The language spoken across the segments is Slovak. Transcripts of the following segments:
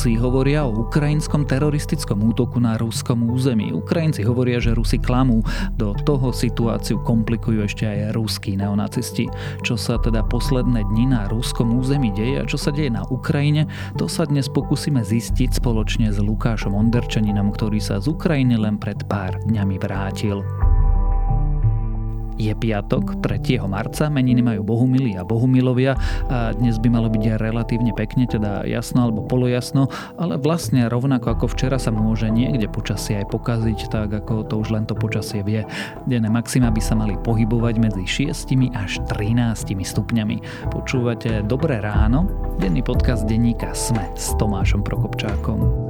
Rusi hovoria o ukrajinskom teroristickom útoku na ruskom území. Ukrajinci hovoria, že Rusi klamú. Do toho situáciu komplikujú ešte aj ruskí neonacisti. Čo sa teda posledné dni na ruskom území deje a čo sa deje na Ukrajine, to sa dnes pokúsime zistiť spoločne s Lukášom Onderčaninom, ktorý sa z Ukrajiny len pred pár dňami vrátil. Je piatok, 3. marca, meniny majú Bohumili a Bohumilovia a dnes by malo byť relatívne pekne, teda jasno alebo polojasno, ale vlastne rovnako ako včera sa môže niekde počasie aj pokaziť, tak ako to už len to počasie vie. Denné maxima by sa mali pohybovať medzi 6 až 13 stupňami. Počúvate Dobré ráno, denný podcast denníka Sme s Tomášom Prokopčákom.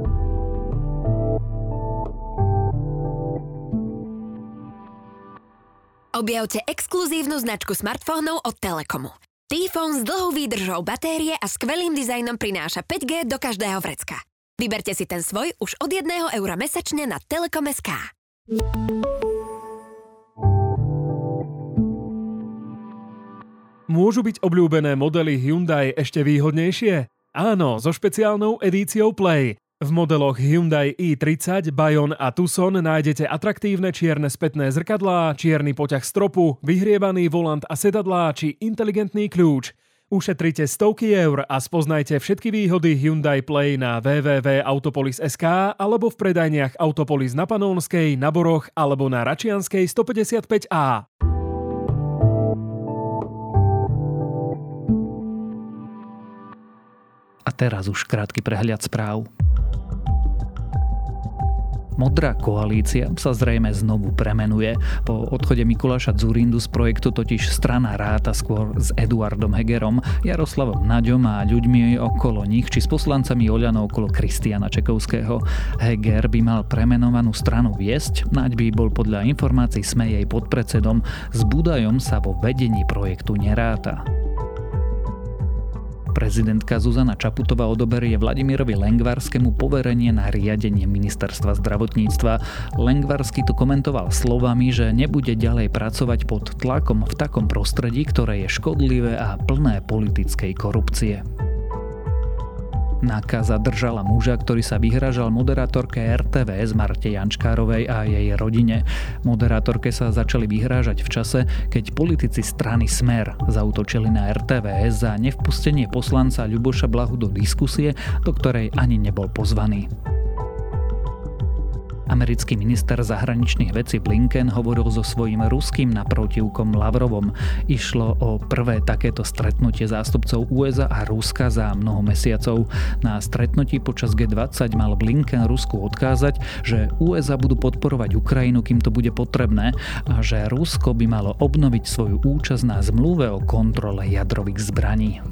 Objavte exkluzívnu značku smartfónov od Telekomu. T-Phone s dlhou výdržou batérie a skvelým dizajnom prináša 5G do každého vrecka. Vyberte si ten svoj už od 1 eura mesačne na Telekom.sk. Môžu byť obľúbené modely Hyundai ešte výhodnejšie? Áno, so špeciálnou edíciou Play. V modeloch Hyundai i30, Bayon a Tucson nájdete atraktívne čierne spätné zrkadlá, čierny poťah stropu, vyhrievaný volant a sedadlá či inteligentný kľúč. Ušetrite stovky eur a spoznajte všetky výhody Hyundai Play na www.autopolis.sk alebo v predajniach Autopolis na Panónskej, na Boroch alebo na Račianskej 155A. A teraz už krátky prehľad správ. Modrá koalícia sa zrejme znovu premenuje. Po odchode Mikuláša Zurindu z projektu totiž strana ráta skôr s Eduardom Hegerom, Jaroslavom Naďom a ľuďmi okolo nich, či s poslancami Oľanou okolo Kristiana Čekovského. Heger by mal premenovanú stranu viesť, Naď by bol podľa informácií sme jej podpredsedom, s Budajom sa vo vedení projektu neráta. Prezidentka Zuzana Čaputová odoberie Vladimirovi Lengvarskému poverenie na riadenie ministerstva zdravotníctva. Lengvarsky to komentoval slovami, že nebude ďalej pracovať pod tlakom v takom prostredí, ktoré je škodlivé a plné politickej korupcie. Náka zadržala muža, ktorý sa vyhražal moderátorke RTVS Marte Jančkárovej a jej rodine. Moderátorke sa začali vyhrážať v čase, keď politici strany Smer zautočili na RTVS za nevpustenie poslanca Ľuboša Blahu do diskusie, do ktorej ani nebol pozvaný. Americký minister zahraničných vecí Blinken hovoril so svojím ruským naprotivkom Lavrovom. Išlo o prvé takéto stretnutie zástupcov USA a Ruska za mnoho mesiacov. Na stretnutí počas G20 mal Blinken Rusku odkázať, že USA budú podporovať Ukrajinu, kým to bude potrebné a že Rusko by malo obnoviť svoju účasť na zmluve o kontrole jadrových zbraní.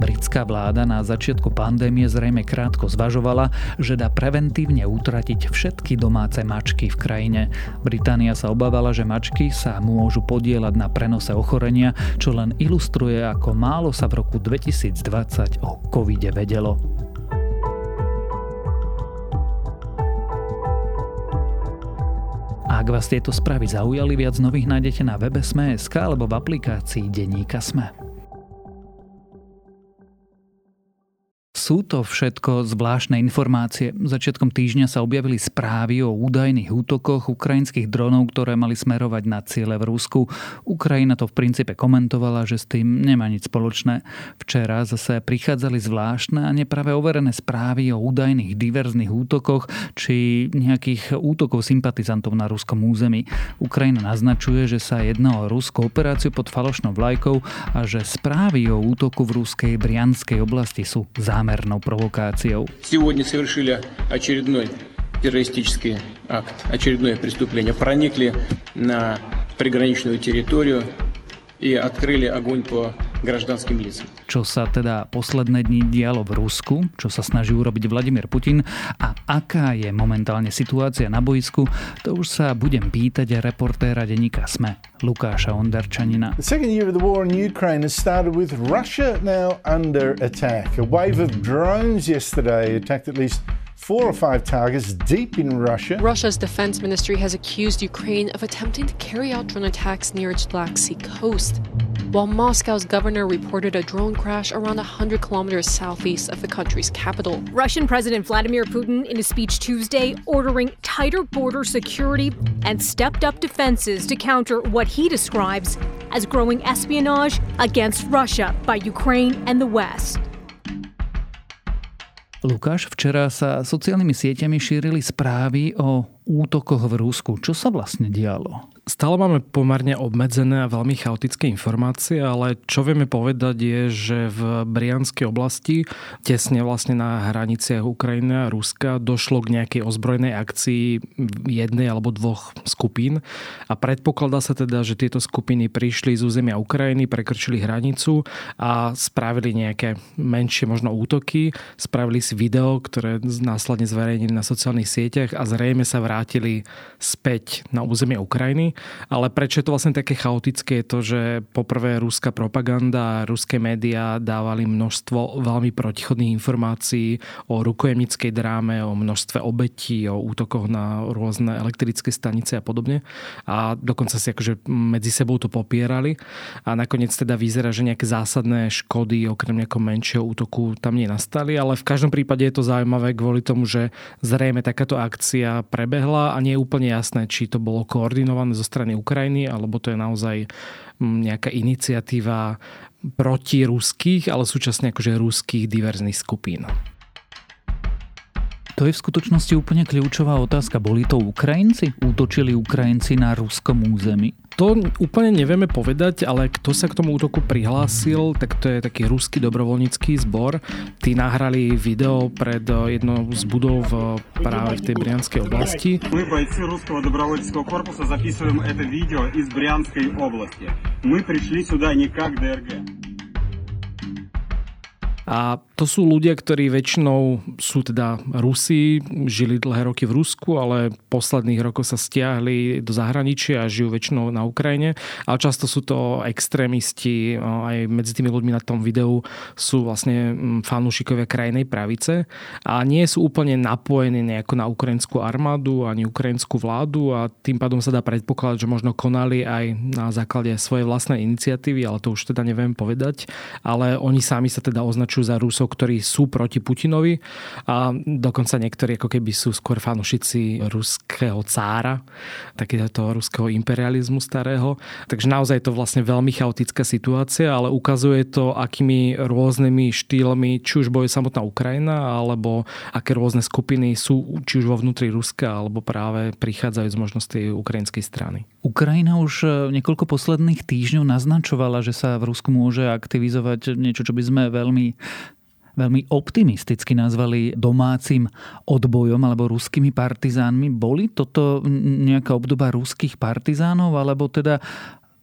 Britská vláda na začiatku pandémie zrejme krátko zvažovala, že dá preventívne utratiť všetky domáce mačky v krajine. Británia sa obávala, že mačky sa môžu podielať na prenose ochorenia, čo len ilustruje, ako málo sa v roku 2020 o covide vedelo. Ak vás tieto správy zaujali, viac nových nájdete na webe Sme.sk alebo v aplikácii Denníka Sme. Sú to všetko zvláštne informácie. Začiatkom týždňa sa objavili správy o údajných útokoch ukrajinských dronov, ktoré mali smerovať na ciele v Rusku. Ukrajina to v princípe komentovala, že s tým nemá nič spoločné. Včera zase prichádzali zvláštne a nepravé overené správy o údajných diverzných útokoch či nejakých útokov sympatizantov na ruskom území. Ukrajina naznačuje, že sa jedná o ruskú operáciu pod falošnou vlajkou a že správy o útoku v ruskej Brianskej oblasti sú zámer zámernou provokáciou. Сегодня совершили очередной террористический акт, очередное преступление. Проникли на приграничную территорию и открыли огонь по graždanským lícam. Čo sa teda posledné dni dialo v Rusku, čo sa snaží urobiť Vladimír Putin a aká je momentálne situácia na boisku, to už sa budem pýtať reportéra denníka SME, Lukáša Ondarčanina. The second year of the war in Ukraine has started with Russia now under attack. A wave of drones yesterday attacked at least four or five targets deep in Russia. Russia's defense ministry has accused Ukraine of attempting to carry out drone attacks near its Black Sea coast. while Moscow's governor reported a drone crash around 100 kilometers southeast of the country's capital. Russian President Vladimir Putin, in a speech Tuesday, ordering tighter border security and stepped up defenses to counter what he describes as growing espionage against Russia by Ukraine and the West. Lukáš, včera sa sociálnymi sieťami šírili správy o útokoch v Rusku. Čo sa vlastne dialo? Stále máme pomerne obmedzené a veľmi chaotické informácie, ale čo vieme povedať je, že v Brianskej oblasti, tesne vlastne na hraniciach Ukrajiny a Ruska, došlo k nejakej ozbrojenej akcii jednej alebo dvoch skupín a predpokladá sa teda, že tieto skupiny prišli z územia Ukrajiny, prekročili hranicu a spravili nejaké menšie možno útoky, spravili si video, ktoré následne zverejnili na sociálnych sieťach a zrejme sa vrátili späť na územie Ukrajiny. Ale prečo je to vlastne také chaotické, je to, že poprvé rúska propaganda a ruské médiá dávali množstvo veľmi protichodných informácií o rukojemnickej dráme, o množstve obetí, o útokoch na rôzne elektrické stanice a podobne. A dokonca si akože medzi sebou to popierali. A nakoniec teda vyzerá, že nejaké zásadné škody okrem nejakého menšieho útoku tam nenastali, ale v každom prípade je to zaujímavé kvôli tomu, že zrejme takáto akcia prebehla a nie je úplne jasné, či to bolo koordinované zo strany Ukrajiny, alebo to je naozaj mm, nejaká iniciatíva proti ruských, ale súčasne akože ruských diverzných skupín. To je v skutočnosti úplne kľúčová otázka. Boli to Ukrajinci? Útočili Ukrajinci na ruskom území? To úplne nevieme povedať, ale kto sa k tomu útoku prihlásil, tak to je taký ruský dobrovoľnícky zbor. Tí nahrali video pred jednou z budov práve v tej Brianskej oblasti. My бойцы русского добровольческого корпуса записываем это видео из Брянской области. Мы пришли сюда не как ДРГ. A to sú ľudia, ktorí väčšinou sú teda Rusi, žili dlhé roky v Rusku, ale posledných rokov sa stiahli do zahraničia a žijú väčšinou na Ukrajine. Ale často sú to extrémisti, aj medzi tými ľuďmi na tom videu sú vlastne fanúšikovia krajnej pravice a nie sú úplne napojení nejako na ukrajinskú armádu ani ukrajinskú vládu a tým pádom sa dá predpokladať, že možno konali aj na základe svojej vlastnej iniciatívy, ale to už teda neviem povedať. Ale oni sami sa teda označujú za Rusov, ktorí sú proti Putinovi a dokonca niektorí ako keby sú skôr fanušici ruského cára, takého ruského imperializmu starého. Takže naozaj je to vlastne veľmi chaotická situácia, ale ukazuje to, akými rôznymi štýlmi, či už boje samotná Ukrajina, alebo aké rôzne skupiny sú či už vo vnútri Ruska, alebo práve prichádzajú z možnosti ukrajinskej strany. Ukrajina už e, niekoľko posledných týždňov naznačovala, že sa v Rusku môže aktivizovať niečo, čo by sme veľmi veľmi optimisticky nazvali domácim odbojom alebo ruskými partizánmi. Boli toto nejaká obdoba ruských partizánov alebo teda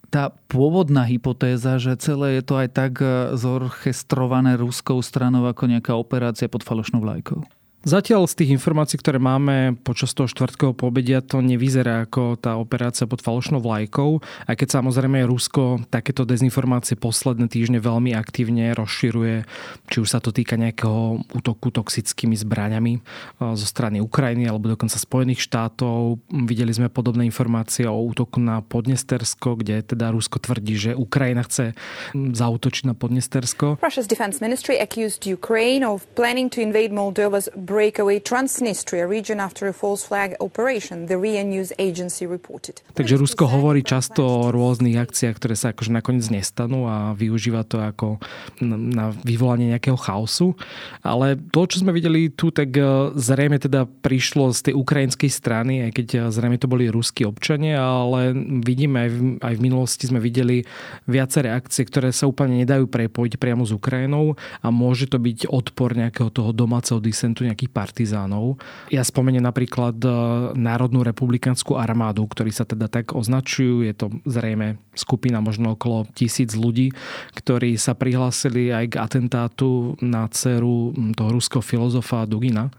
tá pôvodná hypotéza, že celé je to aj tak zorchestrované ruskou stranou ako nejaká operácia pod falošnou vlajkou? Zatiaľ z tých informácií, ktoré máme počas toho štvrtkového pobedia, to nevyzerá ako tá operácia pod falošnou vlajkou, aj keď samozrejme Rusko takéto dezinformácie posledné týždne veľmi aktívne rozširuje, či už sa to týka nejakého útoku toxickými zbraňami zo strany Ukrajiny alebo dokonca Spojených štátov. Videli sme podobné informácie o útoku na Podnestersko, kde teda Rusko tvrdí, že Ukrajina chce zautočiť na Podnestersko. Russia's defense ministry accused Ukraine of planning to invade Moldova's breakaway Transnistria region after a false flag operation, the RIA News agency reported. Takže Rusko hovorí často o rôznych akciách, ktoré sa akože nakoniec nestanú a využíva to ako na vyvolanie nejakého chaosu. Ale to, čo sme videli tu, tak e, zrejme teda prišlo z tej ukrajinskej strany, aj keď e, zrejme to boli ruskí občania, ale vidíme aj v, aj v minulosti sme videli viaceré akcie, ktoré sa úplne nedajú prepojiť priamo s Ukrajinou a môže to byť odpor nejakého toho domáceho disentu, nejakých partizánov. Ja spomeniem napríklad e, Národnú republikánsku armádu, ktorí sa teda tak označujú. Je to zrejme skupina možno okolo tisíc ľudí, ktorí sa prihlásili aj k atentátu na dceru toho ruského filozofa Dugina.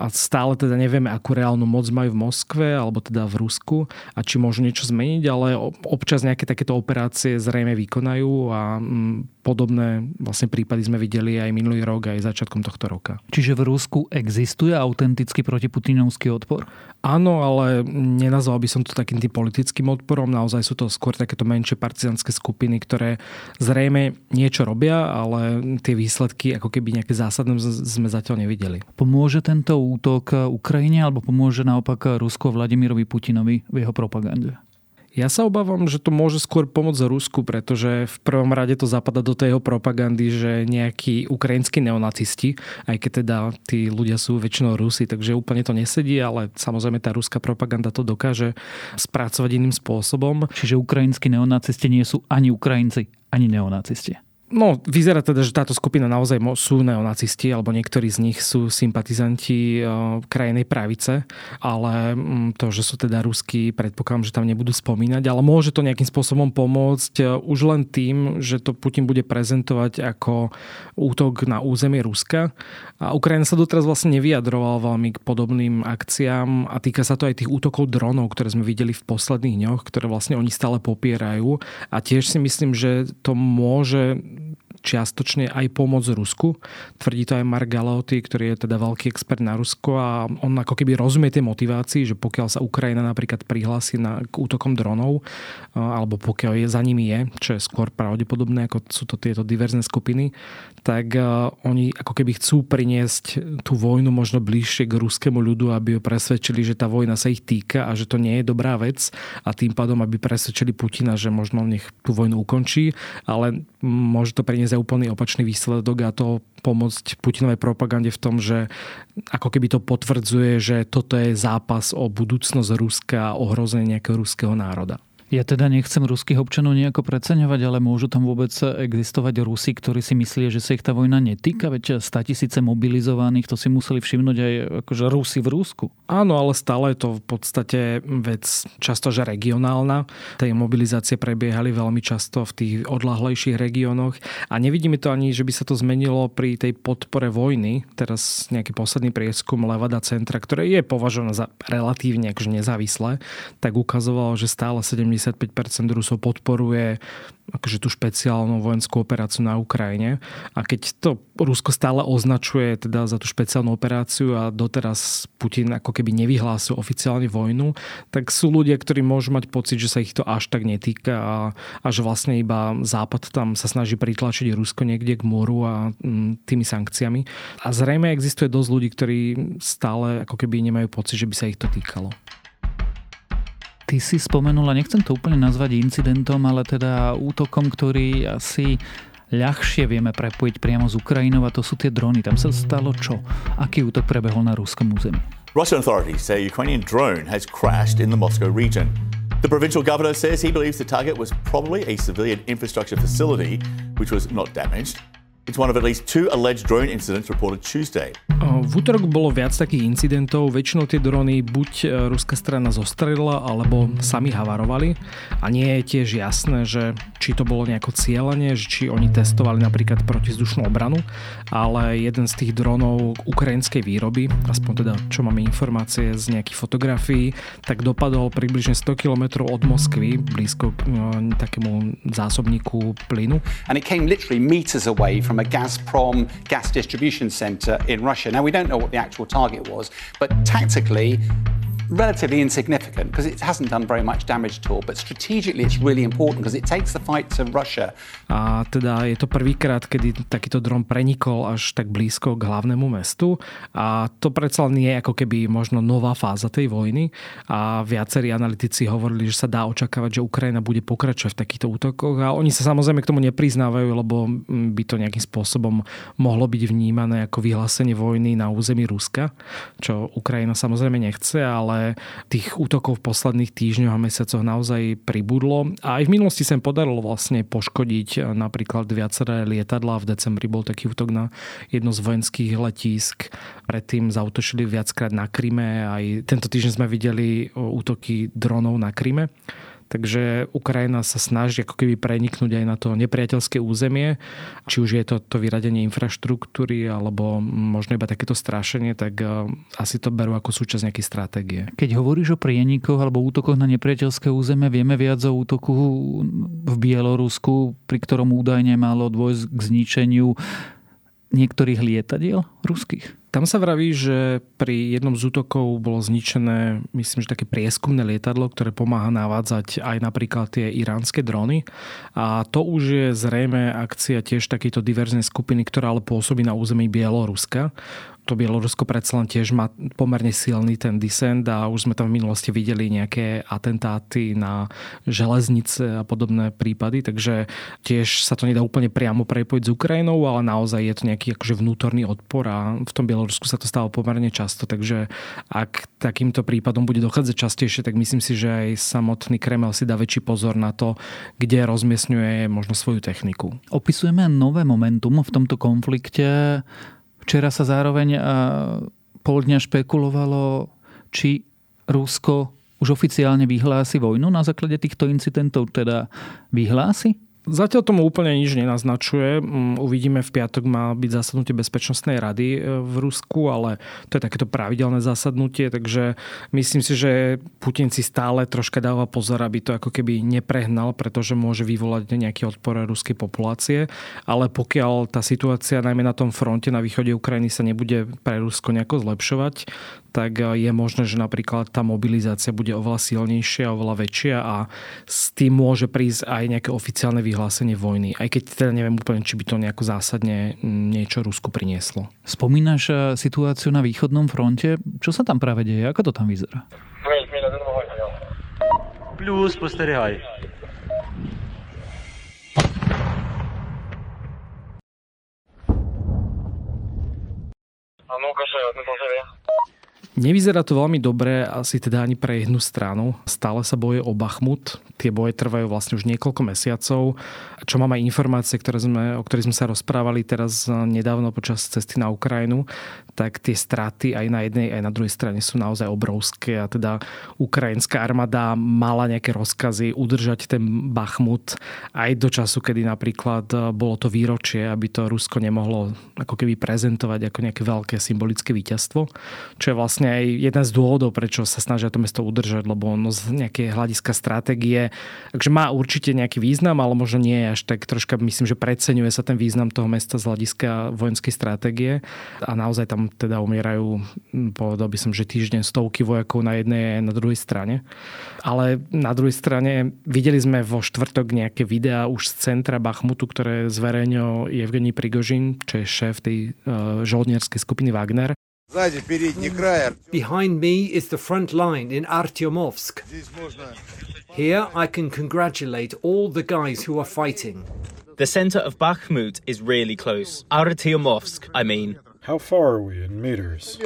A stále teda nevieme, akú reálnu moc majú v Moskve alebo teda v Rusku a či môžu niečo zmeniť, ale občas nejaké takéto operácie zrejme vykonajú a podobné vlastne prípady sme videli aj minulý rok, aj začiatkom tohto roka. Čiže v Rusku Existuje autentický protiputinovský odpor? Áno, ale nenazval by som to takým tým politickým odporom. Naozaj sú to skôr takéto menšie partizanské skupiny, ktoré zrejme niečo robia, ale tie výsledky ako keby nejaké zásadné sme zatiaľ nevideli. Pomôže tento útok Ukrajine alebo pomôže naopak Rusko Vladimirovi Putinovi v jeho propagande? Ja sa obávam, že to môže skôr pomôcť Rusku, pretože v prvom rade to zapada do tej propagandy, že nejakí ukrajinskí neonacisti, aj keď teda tí ľudia sú väčšinou Rusi, takže úplne to nesedí, ale samozrejme tá ruská propaganda to dokáže spracovať iným spôsobom. Čiže ukrajinskí neonacisti nie sú ani Ukrajinci, ani neonacisti. No, vyzerá teda, že táto skupina naozaj sú neonacisti, alebo niektorí z nich sú sympatizanti e, krajnej pravice, ale mm, to, že sú teda ruskí, predpokladám, že tam nebudú spomínať, ale môže to nejakým spôsobom pomôcť e, už len tým, že to Putin bude prezentovať ako útok na územie Ruska. A Ukrajina sa doteraz vlastne nevyjadrovala veľmi k podobným akciám a týka sa to aj tých útokov dronov, ktoré sme videli v posledných dňoch, ktoré vlastne oni stále popierajú. A tiež si myslím, že to môže čiastočne aj pomoc Rusku. Tvrdí to aj Mark Galoty, ktorý je teda veľký expert na Rusko a on ako keby rozumie tej motivácii, že pokiaľ sa Ukrajina napríklad prihlási na, k útokom dronov, alebo pokiaľ je za nimi je, čo je skôr pravdepodobné, ako sú to tieto diverzné skupiny, tak oni ako keby chcú priniesť tú vojnu možno bližšie k ruskému ľudu, aby ho presvedčili, že tá vojna sa ich týka a že to nie je dobrá vec a tým pádom, aby presvedčili Putina, že možno nech tú vojnu ukončí, ale môže to priniesť za úplný opačný výsledok a to pomôcť Putinovej propagande v tom, že ako keby to potvrdzuje, že toto je zápas o budúcnosť Ruska a ohrozenie nejakého ruského národa. Ja teda nechcem ruských občanov nejako preceňovať, ale môžu tam vôbec existovať Rusi, ktorí si myslia, že sa ich tá vojna netýka, veď 100 tisíce mobilizovaných, to si museli všimnúť aj akože Rusi v Rusku. Áno, ale stále je to v podstate vec často, že regionálna. Tie mobilizácie prebiehali veľmi často v tých odlahlejších regiónoch a nevidíme to ani, že by sa to zmenilo pri tej podpore vojny. Teraz nejaký posledný prieskum Levada centra, ktoré je považované za relatívne akože nezávislé, tak ukazovalo, že stále 70 95% Rusov podporuje akože tú špeciálnu vojenskú operáciu na Ukrajine. A keď to Rusko stále označuje teda za tú špeciálnu operáciu a doteraz Putin ako keby nevyhlásil oficiálne vojnu, tak sú ľudia, ktorí môžu mať pocit, že sa ich to až tak netýka a, a že vlastne iba Západ tam sa snaží pritlačiť Rusko niekde k moru a mm, tými sankciami. A zrejme existuje dosť ľudí, ktorí stále ako keby nemajú pocit, že by sa ich to týkalo. Ty si spomenula, nechcem to úplne nazvať incidentom, ale teda útokom, ktorý asi ľahšie vieme prepojiť priamo z Ukrajinou a to sú tie drony. Tam sa stalo čo? Aký útok prebehol na ruskom území? Russian authorities say a Ukrainian drone has crashed in the Moscow region. The provincial governor says he believes the target was probably a civilian infrastructure facility, which was not damaged. It's one of at least two alleged drone incidents reported Tuesday. V útorok bolo viac takých incidentov. Väčšinou tie drony buď e, ruská strana zostrelila, alebo sami havarovali. A nie je tiež jasné, že či to bolo nejako cieľanie, že či oni testovali napríklad protizdušnú obranu, ale jeden z tých dronov ukrajinskej výroby, aspoň teda čo máme informácie z nejakých fotografií, tak dopadol približne 100 km od Moskvy, blízko k no, takému zásobníku plynu. And it came literally meters away from from a Gazprom gas distribution center in Russia. Now, we don't know what the actual target was, but tactically, relatively insignificant because it hasn't done very much damage at all. But strategically, it's really important because it takes the fight to Russia. A teda je to prvýkrát, kedy takýto dron prenikol až tak blízko k hlavnému mestu. A to predsa len je ako keby možno nová fáza tej vojny. A viacerí analytici hovorili, že sa dá očakávať, že Ukrajina bude pokračovať v takýchto útokoch. A oni sa samozrejme k tomu nepriznávajú, lebo by to nejakým spôsobom mohlo byť vnímané ako vyhlásenie vojny na území Ruska, čo Ukrajina samozrejme nechce, ale tých útokov v posledných týždňoch a mesiacoch naozaj pribudlo. A aj v minulosti sa podarilo vlastne poškodiť eh, napríklad viaceré lietadla. V decembri bol taký útok na jedno z vojenských letísk. Predtým zautočili viackrát na Kryme. Aj tento týždeň sme videli eh, útoky dronov na Kryme. Takže Ukrajina sa snaží ako keby preniknúť aj na to nepriateľské územie, či už je to to vyradenie infraštruktúry alebo možno iba takéto strašenie, tak e, asi to berú ako súčasť nejakej stratégie. Keď hovoríš o prienikoch alebo útokoch na nepriateľské územie, vieme viac o útoku v Bielorusku, pri ktorom údajne malo dôjsť k zničeniu niektorých lietadiel ruských? Tam sa vraví, že pri jednom z útokov bolo zničené, myslím, že také prieskumné lietadlo, ktoré pomáha navádzať aj napríklad tie iránske drony. A to už je zrejme akcia tiež takejto diverznej skupiny, ktorá ale pôsobí na území Bieloruska to Bielorusko predsa len tiež má pomerne silný ten disent a už sme tam v minulosti videli nejaké atentáty na železnice a podobné prípady, takže tiež sa to nedá úplne priamo prepojiť s Ukrajinou, ale naozaj je to nejaký akože vnútorný odpor a v tom Bielorusku sa to stalo pomerne často, takže ak takýmto prípadom bude dochádzať častejšie, tak myslím si, že aj samotný Kreml si dá väčší pozor na to, kde rozmiestňuje možno svoju techniku. Opisujeme nové momentum v tomto konflikte Včera sa zároveň pol dňa špekulovalo, či Rusko už oficiálne vyhlási vojnu na základe týchto incidentov, teda vyhlási? Zatiaľ tomu úplne nič nenaznačuje. Mm, uvidíme, v piatok má byť zasadnutie Bezpečnostnej rady e, v Rusku, ale to je takéto pravidelné zasadnutie, takže myslím si, že Putin si stále troška dáva pozor, aby to ako keby neprehnal, pretože môže vyvolať nejaký odpor ruskej populácie. Ale pokiaľ tá situácia najmä na tom fronte na východe Ukrajiny sa nebude pre Rusko nejako zlepšovať, tak je možné, že napríklad tá mobilizácia bude oveľa silnejšia, oveľa väčšia a s tým môže prísť aj nejaké oficiálne vyhlásenie vojny. Aj keď teda neviem úplne, či by to nejako zásadne niečo Rusku prinieslo. Spomínaš eh, situáciu na východnom fronte. Čo sa tam práve deje? Ako to tam vyzerá? Plus, постерігай. А ну-ка, одну Nevyzerá to veľmi dobre, asi teda ani pre jednu stranu. Stále sa boje o Bachmut. Tie boje trvajú vlastne už niekoľko mesiacov. Čo mám informácie, ktoré sme, o ktorých sme sa rozprávali teraz nedávno počas cesty na Ukrajinu, tak tie straty aj na jednej, aj na druhej strane sú naozaj obrovské. A teda ukrajinská armáda mala nejaké rozkazy udržať ten Bachmut aj do času, kedy napríklad bolo to výročie, aby to Rusko nemohlo ako keby prezentovať ako nejaké veľké symbolické víťazstvo, čo je vlastne vlastne aj jeden z dôvodov, prečo sa snažia to mesto udržať, lebo ono z nejaké hľadiska stratégie, takže má určite nejaký význam, ale možno nie až tak troška, myslím, že preceňuje sa ten význam toho mesta z hľadiska vojenskej stratégie a naozaj tam teda umierajú, povedal by som, že týždeň stovky vojakov na jednej a na druhej strane. Ale na druhej strane videli sme vo štvrtok nejaké videá už z centra Bachmutu, ktoré zverejnil Evgení Prigožin, čo je šéf tej uh, žoldnierskej skupiny Wagner. Behind me is the front line in Artyomovsk. Here I can congratulate all the guys who are fighting. The center of Bakhmut is really close. Artyomovsk, I mean. How far are we in meters?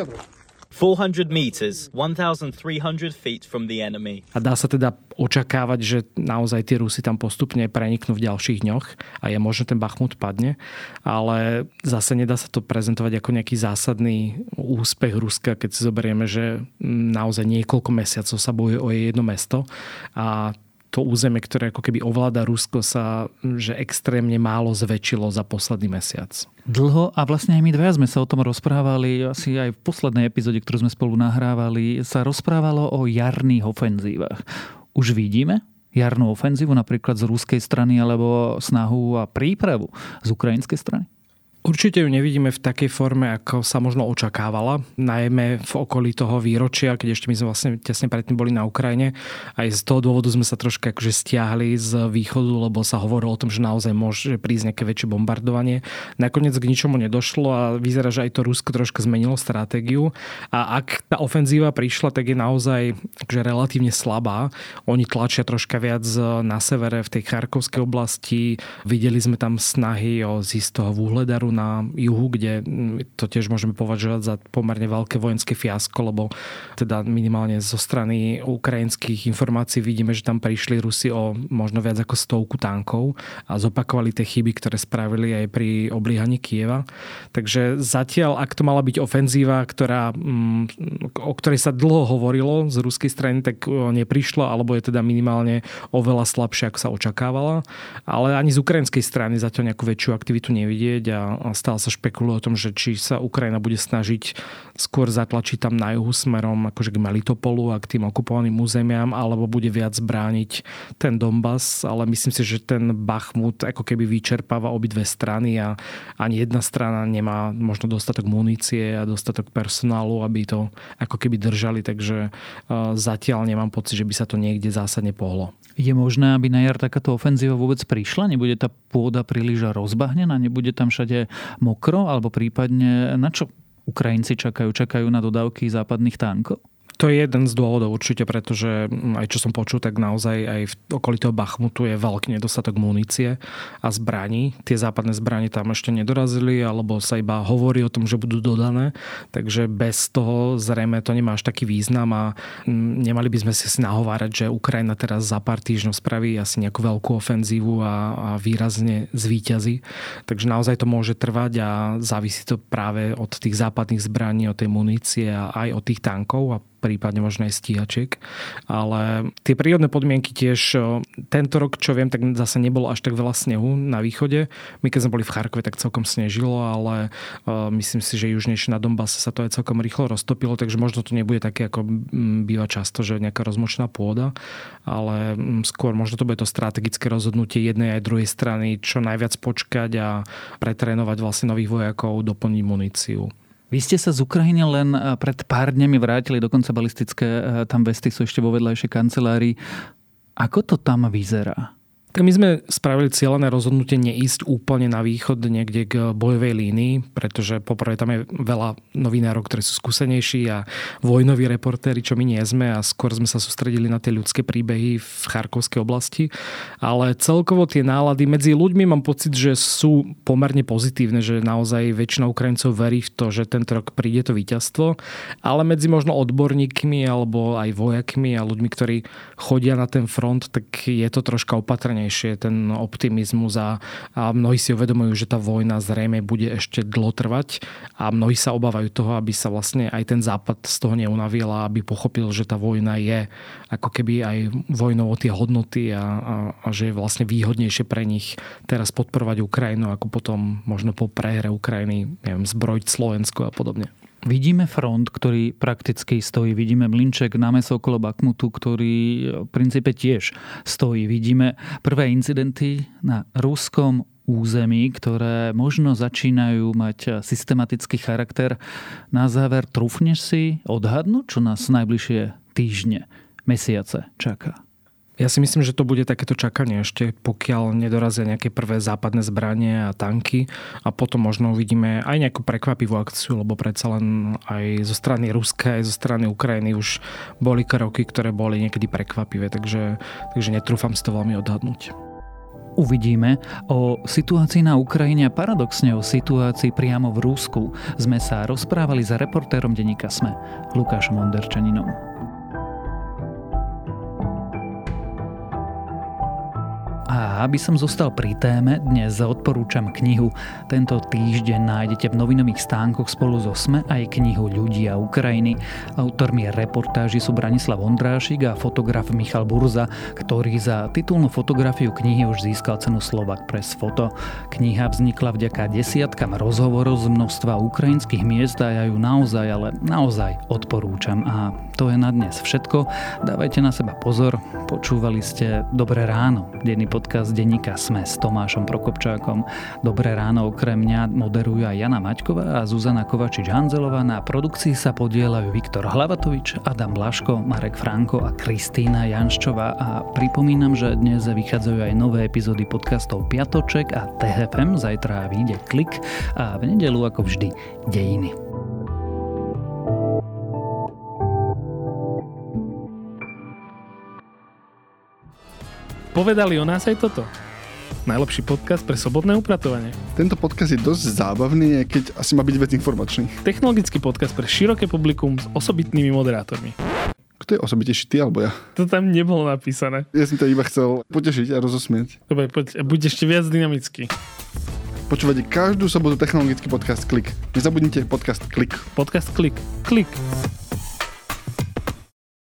400 meters, 1300 feet from the enemy. A dá sa teda očakávať, že naozaj tie Rusy tam postupne preniknú v ďalších dňoch a je možné ten Bachmut padne, ale zase nedá sa to prezentovať ako nejaký zásadný úspech Ruska, keď si zoberieme, že naozaj niekoľko mesiacov sa bojuje o jedno mesto a to územie, ktoré ako keby ovláda Rusko, sa že extrémne málo zväčšilo za posledný mesiac. Dlho a vlastne aj my dvaja sme sa o tom rozprávali, asi aj v poslednej epizóde, ktorú sme spolu nahrávali, sa rozprávalo o jarných ofenzívach. Už vidíme jarnú ofenzívu napríklad z ruskej strany alebo snahu a prípravu z ukrajinskej strany? Určite ju nevidíme v takej forme, ako sa možno očakávala, najmä v okolí toho výročia, keď ešte my sme vlastne tesne predtým boli na Ukrajine. Aj z toho dôvodu sme sa troška akože stiahli z východu, lebo sa hovorilo o tom, že naozaj môže prísť nejaké väčšie bombardovanie. Nakoniec k ničomu nedošlo a vyzerá, že aj to Rusko troška zmenilo stratégiu. A ak tá ofenzíva prišla, tak je naozaj akože relatívne slabá. Oni tlačia troška viac na severe v tej Charkovskej oblasti. Videli sme tam snahy o zísť toho Vúhledaru na juhu, kde mm, to tiež môžeme považovať za pomerne veľké vojenské fiasko, lebo teda minimálne zo strany ukrajinských informácií vidíme, že tam prišli Rusi o možno viac ako stovku tankov a zopakovali tie chyby, ktoré spravili aj pri oblíhaní Kieva. Takže zatiaľ, ak to mala byť ofenzíva, ktorá, mm, o ktorej sa dlho hovorilo z ruskej strany, tak neprišla, alebo je teda minimálne oveľa slabšia, ako sa očakávala. Ale ani z ukrajinskej strany zatiaľ nejakú väčšiu aktivitu nevidieť a a stále sa špekuluje o tom, že či sa Ukrajina bude snažiť skôr zatlačiť tam na juhu smerom akože k Melitopolu a k tým okupovaným územiam, alebo bude viac brániť ten Donbass, ale myslím si, že ten Bachmut ako keby vyčerpáva obidve strany a ani jedna strana nemá možno dostatok munície a dostatok personálu, aby to ako keby držali, takže zatiaľ nemám pocit, že by sa to niekde zásadne pohlo. Je možné, aby na jar takáto ofenzíva vôbec prišla? Nebude tá pôda príliš rozbahnená? Nebude tam všade mokro? Alebo prípadne na čo Ukrajinci čakajú? Čakajú na dodávky západných tankov? To je jeden z dôvodov určite, pretože mm, aj čo som počul, tak naozaj aj v okolí toho Bachmutu je veľký nedostatok munície a zbraní. Tie západné zbranie tam ešte nedorazili, alebo sa iba hovorí o tom, že budú dodané. Takže bez toho zrejme to nemá až taký význam a mm, nemali by sme si nahovárať, že Ukrajina teraz za pár týždňov spraví asi nejakú veľkú ofenzívu a, a výrazne zvíťazí. Takže naozaj to môže trvať a závisí to práve od tých západných zbraní, od tej munície a aj od tých tankov a prípadne možno aj stíhačiek. Ale tie prírodné podmienky tiež, tento rok, čo viem, tak zase nebolo až tak veľa snehu na východe. My keď sme boli v Charkove, tak celkom snežilo, ale myslím si, že južnejšie na Donbase sa to aj celkom rýchlo roztopilo, takže možno to nebude také, ako býva často, že nejaká rozmočná pôda, ale skôr možno to bude to strategické rozhodnutie jednej aj druhej strany, čo najviac počkať a pretrénovať vlastne nových vojakov, doplniť muníciu. Vy ste sa z Ukrajiny len eh, pred pár dňami vrátili, dokonca balistické eh, tam vesty sú ešte vo vedľajšej kancelárii. Ako to tam vyzerá? Tak my sme spravili cieľené rozhodnutie neísť úplne na východ niekde k bojovej línii, pretože poprvé tam je veľa novinárov, ktorí sú skúsenejší a vojnoví reportéri, čo my nie sme a skôr sme sa sústredili na tie ľudské príbehy v Charkovskej oblasti. Ale celkovo tie nálady medzi ľuďmi mám pocit, že sú pomerne pozitívne, že naozaj väčšina Ukrajincov verí v to, že tento rok príde to víťazstvo, ale medzi možno odborníkmi alebo aj vojakmi a ľuďmi, ktorí chodia na ten front, tak je to troška opatrne silnejšie ten optimizmus a, a mnohí si uvedomujú, že tá vojna zrejme bude ešte dlho trvať a mnohí sa obávajú toho, aby sa vlastne aj ten západ z toho neunavil a aby pochopil, že tá vojna je ako keby aj vojnou o tie hodnoty a, a, a že je vlastne výhodnejšie pre nich teraz podporovať Ukrajinu ako potom možno po prehre Ukrajiny neviem, zbrojiť Slovensko a podobne. Vidíme front, ktorý prakticky stojí. Vidíme mlinček na meso okolo Bakmutu, ktorý v princípe tiež stojí. Vidíme prvé incidenty na ruskom území, ktoré možno začínajú mať systematický charakter. Na záver, trúfneš si odhadnúť, čo nás najbližšie týždne, mesiace čaká? Ja si myslím, že to bude takéto čakanie ešte, pokiaľ nedorazia nejaké prvé západné zbranie a tanky a potom možno uvidíme aj nejakú prekvapivú akciu, lebo predsa len aj zo strany Ruska, aj zo strany Ukrajiny už boli kroky, ktoré boli niekedy prekvapivé, takže, takže netrúfam si to veľmi odhadnúť uvidíme. O situácii na Ukrajine a paradoxne o situácii priamo v Rusku sme sa rozprávali za reportérom denníka SME Lukášom Onderčaninom. A aby som zostal pri téme, dnes odporúčam knihu. Tento týždeň nájdete v novinových stánkoch spolu so SME aj knihu Ľudia Ukrajiny. Autormi reportáži sú Branislav Ondrášik a fotograf Michal Burza, ktorý za titulnú fotografiu knihy už získal cenu Slovak Press Foto. Kniha vznikla vďaka desiatkam rozhovorov z množstva ukrajinských miest a ja ju naozaj, ale naozaj odporúčam. A to je na dnes všetko. Dávajte na seba pozor. Počúvali ste Dobré ráno, denný pod podcast denníka Sme s Tomášom Prokopčákom. Dobré ráno okrem mňa moderujú aj Jana Maťková a Zuzana Kovačič-Hanzelová. Na produkcii sa podielajú Viktor Hlavatovič, Adam Blaško, Marek Franko a Kristýna Janščová. A pripomínam, že dnes vychádzajú aj nové epizódy podcastov Piatoček a TFM. Zajtra vyjde Klik a v nedelu ako vždy Dejiny. Povedali o nás aj toto. Najlepší podcast pre sobotné upratovanie. Tento podcast je dosť zábavný, keď asi má byť vec informačný. Technologický podcast pre široké publikum s osobitnými moderátormi. Kto je osobitejší, ty alebo ja? To tam nebolo napísané. Ja som to iba chcel potešiť a rozosmieť. Dobre, poď, buď ešte viac dynamický. Počúvate každú sobotu technologický podcast Klik. Nezabudnite podcast Klik. Podcast Klik. Klik.